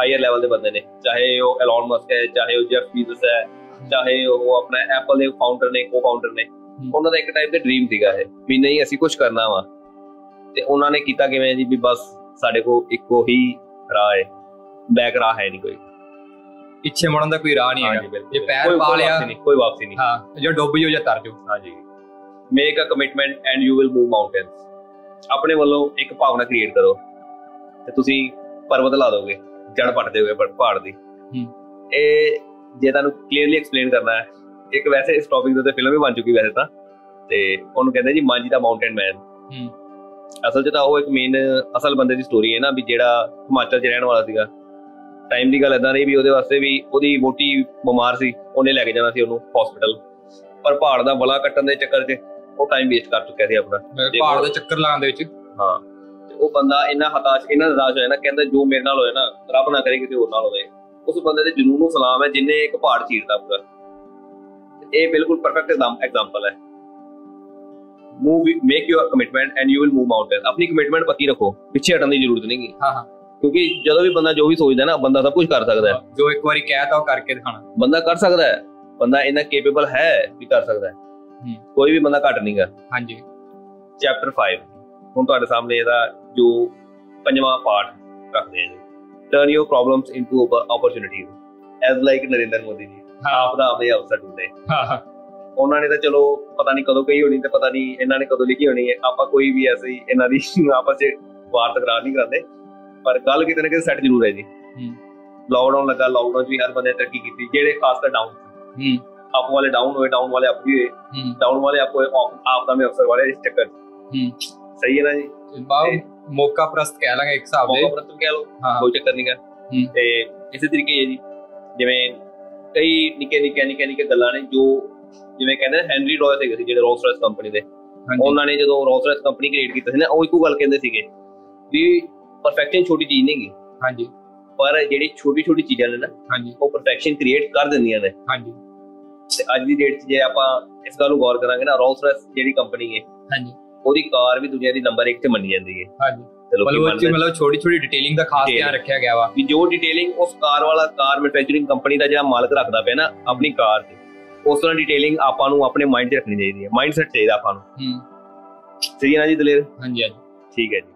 ਹਾਇਰ ਲੈਵਲ ਦੇ ਬੰਦੇ ਨੇ ਚਾਹੇ ਉਹ ਐਲਨ ਮਸਕ ਹੈ ਚਾਹੇ ਉਹ ਜੈਫ ਬੀਜ਼ਸ ਹੈ ਚਾਹੇ ਉਹ ਆਪਣਾ ਐਪਲ ਦੇ ਫਾਊਂਡਰ ਨੇ ਕੋ ਫਾਊਂਡਰ ਨੇ ਉਹਨਾਂ ਦਾ ਇੱਕ ਟਾਈਪ ਦਾ ਡ੍ਰੀਮ ਸੀਗਾ ਇਹ ਵੀ ਨਹੀਂ ਅਸੀਂ ਕੁਝ ਕਰਨਾ ਵਾ। ਤੇ ਉਹਨਾਂ ਨੇ ਕੀਤਾ ਕਿਵੇਂ ਜੀ ਵੀ ਬਸ ਸਾਡੇ ਕੋਲ ਇੱਕੋ ਹੀ ਰਾਹ ਹੈ। ਬੈਕ ਰਾਹ ਹੈ ਨਹੀਂ ਕੋਈ। ਪਿੱਛੇ ਮੁੜਨ ਦਾ ਕੋਈ ਰਾਹ ਨਹੀਂ ਹੈਗਾ। ਜੇ ਪੈਰ ਪਾ ਲਿਆ- ਕੋਈ ਵਾਪਸੀ ਨਹੀਂ। ਹਾਂ ਜਾਂ ਡੁੱਬ ਜਾਓ ਜਾਂ ਤਰ ਜਾਓ। ਹਾਂਜੀ। Make a commitment and you will move mountains ਆਪਣੇ ਵੱਲੋਂ ਇੱਕ ਭਾਵਨਾ ਕ੍ਰੀਏਟ ਕਰੋ। ਤੇ ਤੁਸੀਂ ਪਰਬਤ ਲਾ ਦੋਗੇ ਜੜ ਪੱਟ ਦੇਓਗੇ ਪਰ ਪਹਾੜ ਦੀ। ਇਹ ਜੇ ਤੁਹਾਨੂੰ ਕਲੀਅਰਲੀ ਐਕਸਪਲੇਨ ਕਰਨਾ ਹੈ ਇੱਕ ਵੈਸੇ ਇਸ ਟੌਪਿਕ ਦੇ ਉੱਤੇ ਫਿਲਮ ਵੀ ਬਣ ਚੁੱਕੀ ਵੈਸੇ ਤਾਂ। ਤੇ ਉਹਨੂੰ ਕਹਿੰਦੇ ਜੀ ਮਾਂਜੀ ਦਾ ਮਾਊਂਟੇਨ ਮੈਨ ਅਸਲ 'ਚ ਤਾਂ ਉਹ ਇੱਕ ਮੇਨ ਅਸਲ ਬੰਦੇ ਦੀ ਸਟੋਰੀ ਹੈ ਨਾ ਵੀ ਜਿਹੜਾ ਹਿਮਾਚਲ 'ਚ ਰਹਿਣ ਵਾਲਾ ਸੀਗਾ। ਟਾਈਮ ਦੀ ਗੱਲ ਇਦਾਂ ਰਹੀ ਵੀ ਉਹਦੇ ਵਾਸਤੇ ਵੀ ਉਹਦੀ ਮੋਟੀ ਬਿਮਾਰ ਸੀ ਉਹਨੇ ਲੈ ਕੇ ਜਾਣਾ ਸੀ ਉਹਨੂੰ ਹਸਪੀਟਲ ਪਰ ਪਹਾੜ ਦਾ ਬਲਾ ਕੱਟਣ ਦੇ ਚੱਕਰ 'ਚ ਉਹ ਟਾਈਮ ਵੇਸਟ ਕਰ ਚੁੱਕਿਆ ਸੀ ਆਪਣਾ। ਪਹਾੜ ਦਾ ਚੱਕਰ ਲਾਉਣ ਦੇ ਵਿੱਚ। ਹਾਂ ਉਹ ਬੰਦਾ ਇੰਨਾ ਹਤਾਸ਼ ਇੰਨਾ ਨਿਰਾਸ਼ ਹੋਇਆ ਨਾ ਕਹਿੰਦਾ ਜੋ ਮੇਰੇ ਨਾਲ ਹੋਇਆ ਨਾ ਰੱਬ ਨਾ ਕਰੇ ਕਿਸੇ ਹੋਰ ਨਾਲ ਹੋਵੇ। ਉਸ ਬੰਦੇ ਦੇ ਜਨੂਨ ਨੂੰ ਸਲਾਮ ਹੈ ਜਿਨੇ ਇੱਕ ਪਹਾੜ ਚੀਰਦਾ ਪੂਰਾ। ਇਹ ਬਿਲਕੁਲ ਪਰਫੈਕਟ ਐਗਜ਼ਾਮਪਲ ਹੈ। Move make your commitment and you will move mountain ਆਪਣੀ ਕਮਿਟਮੈਂਟ ਪੱਕੀ ਰੱਖੋ ਪਿੱਛੇ ਹਟਣ ਦੀ ਜ਼ਰੂਰਤ ਨਹੀਂ ਗੀ। ਹਾਂ ਹਾਂ। ਕਿਉਂਕਿ ਜਦੋਂ ਵੀ ਬੰਦਾ ਜੋ ਵੀ ਸੋਚਦਾ ਨਾ ਬੰਦਾ ਸਭ ਕੁਝ ਕਰ ਸਕਦਾ ਹੈ। ਜੋ ਇੱਕ ਵਾਰੀ ਕਹਿਤਾ ਉਹ ਕਰਕੇ ਦਿਖਾਣਾ ਬੰਦਾ ਕਰ ਸਕਦਾ ਹੈ। ਬੰਦਾ ਇਹਨਾਂ ਕੈਪੇਬਲ ਹੈ ਵੀ ਕਰ ਸਕਦਾ ਹੈ। ਕੋਈ ਵੀ ਬੰਦਾ ਘਟ ਨਹੀਂਗਾ ਹਾਂਜੀ। ਚੈਪਟਰ 5 ਹੁਣ ਤੁਹਾਡੇ ਸਾਹਮਣੇ ਇਹਦਾ ਜੋ ਪੰਜਵਾਂ ਪਾਠ ਰੱਖਦੇ ਹਾਂ। Turn your problems into opportunities as like Narendra Modi ji. ਆਪ ਦਾ ਆਪਣੇ ਅਵਸਰ ਢੂੰਡੇ ਹਾਂ। ਹਾਂ ਉਹਨਾਂ ਨੇ ਤਾਂ ਚਲੋ ਪਤਾ ਨਹੀਂ ਕਦੋਂ ਕਹੀ ਹੋਣੀ ਤੇ ਪਤਾ ਨਹੀਂ ਇਹਨਾਂ ਨੇ ਕਦੋਂ ਲਿਖੀ ਹੋਣੀ ਹੈ। ਆਪਾਂ ਕੋਈ ਵੀ ਐਸੀ ਇਹਨਾਂ ਦੀ ਆਪਸ ਵਿੱਚ ਵਾਰਤਕ ਰਾ ਨਹੀਂ ਕਰਦੇ ਪਰ ਗੱਲ ਕਿਤੇ ਨਾ ਕਿਤੇ ਸੈੱਟ ਜ਼ਰੂਰ ਹੈ ਜੀ। ਹੂੰ। ਲਾਕਡਾਊਨ ਲੱਗਾ ਲਾਕਡਾਊਨ 'ਚ ਵੀ ਹਰ ਬੰਦੇ ਤਰੱਕੀ ਕੀਤੀ ਜਿਹੜੇ ਖਾਸ ਕਰ ਡਾਊਨ ਹੂੰ। ਆਪ ਵਾਲੇ ਡਾਊਨ ਹੋਏ ਡਾਊਨ ਵਾਲੇ ਅਪ ਵੀ ਹੋਏ ਹੂੰ। ਡਾਊਨ ਵਾਲੇ ਆਪ ਹੋਏ ਆਪ ਦਾ ਮੈਂ ਅਫਸਰ ਵਾਲੇ ਇਸ ਚੱਕਰ। ਹੂੰ। ਸਹੀ ਹੈ ਨਾ ਜੀ? ਬਾਹ ਮੌਕਾ ਪ੍ਰਸਤ ਕਹਿ ਲਾਂਗੇ ਇੱਕ ਹਿਸਾਬ ਦੇ। ਮੌਕਾ ਪ੍ਰਸਤੁਤ ਕਹਿ ਲਓ ਕੋਈ ਚੱਕਰ ਨਹੀਂਗਾ। ਤੇ ਇਸੇ ਤਰੀਕੇ ਹੀ ਜੀ। ਜਿਵੇਂ ਕਈ ਨਿੱਕੇ ਨਿੱਕੇ ਨਿੱਕੇ ਨਿੱਕੇ ਗੱਲਾਂ ਨੇ ਜੋ ਜਿਵੇਂ ਕਹਿੰਦੇ ਹੈਨਰੀ ਰੋਇਸ ਹੈਗੇ ਸੀ ਜਿਹੜੇ ਰੋਲਸ ਰਾਇਸ ਕੰਪਨੀ ਦੇ ਉਹਨਾਂ ਨੇ ਜਦੋਂ ਰੋਲਸ ਰਾਇਸ ਕੰਪਨੀ ਕ੍ਰੀਏਟ ਕੀਤੀ ਸੀ ਨਾ ਉਹ ਇੱਕੋ ਗੱਲ ਕਹਿੰਦੇ ਸੀਗੇ ਵੀ ਪਰਫੈਕਸ਼ਨ ਛੋਟੀ ਚੀਜ਼ ਨਹੀਂ ਹੈਗੀ। ਹਾਂਜੀ। ਪਰ ਜਿਹੜੀ ਛੋਟੀ ਛੋਟੀ ਚੀਜ਼ਾਂ ਨੇ ਨਾ ਹਾਂਜੀ। ਉਹ ਪਰਫੈਕਸ਼ਨ ਕ੍ਰੀਏਟ ਕਰ ਦਿੰਦੀਆਂ ਨੇ। ਹਾਂਜੀ। ਤੇ ਅੱਜ ਦੀ ਡੇਟ 'ਚ ਜੇ ਆਪਾਂ ਇਸ ਗੱਲ ਨੂੰ ਗੌਰ ਕਰਾਂਗੇ ਨਾ ਰੋਲਸ ਰਾਇਸ ਜਿਹੜੀ ਕੰਪਨੀ ਹੈ ਹਾਂਜੀ। ਉਹਦੀ ਕਾਰ ਵੀ ਦੁਨੀਆ ਦੀ ਨੰਬਰ 1 ਤੇ ਮੰਨੀ ਜਾਂਦੀ ਹੈ। ਹਾਂਜੀ। ਤੇ ਮਤਲਬ ਮਤਲਬ ਛੋਟੀ ਛੋਟੀ ਡਿਟੇਲਿੰਗ ਦਾ ਖਾਸ। ਧਿਆਨ ਰੱਖਿਆ ਗਿਆ ਵਾ। ਵੀ ਜੋ ਡਿਟੇਲਿੰਗ ਉਸ ਕਾਰ ਵਾਲਾ ਕਾਰ ਮੈਨੂਫੈਕਚਰਿੰਗ ਕੰਪਨੀ ਦਾ ਜਿਹੜਾ ਮਾਲਕ ਰੱਖਦਾ ਪਿਆ ਨਾ ਆਪਣੀ ਕਾਰ 'ਚ ਉਸ ਤਰ੍ਹਾਂ ਡਿਟੇਲਿੰਗ ਆਪਾਂ ਨੂੰ ਆਪਣੇ ਮਾਈਂਡ 'ਚ ਰੱਖਣੀ ਚਾਹੀਦੀ ਹੈ। ਮਾਈਂਡ ਸੈਟ ਚਾਹੀਦਾ ਆਪਾਂ ਨੂੰ। ਹੂੰ। ਸਹੀ ਹੈ ਨਾ ਜੀ ਦਲੇਰ? ਹਾਂਜੀ ਹਾਂਜੀ। ਠੀਕ ਹੈ ਜੀ।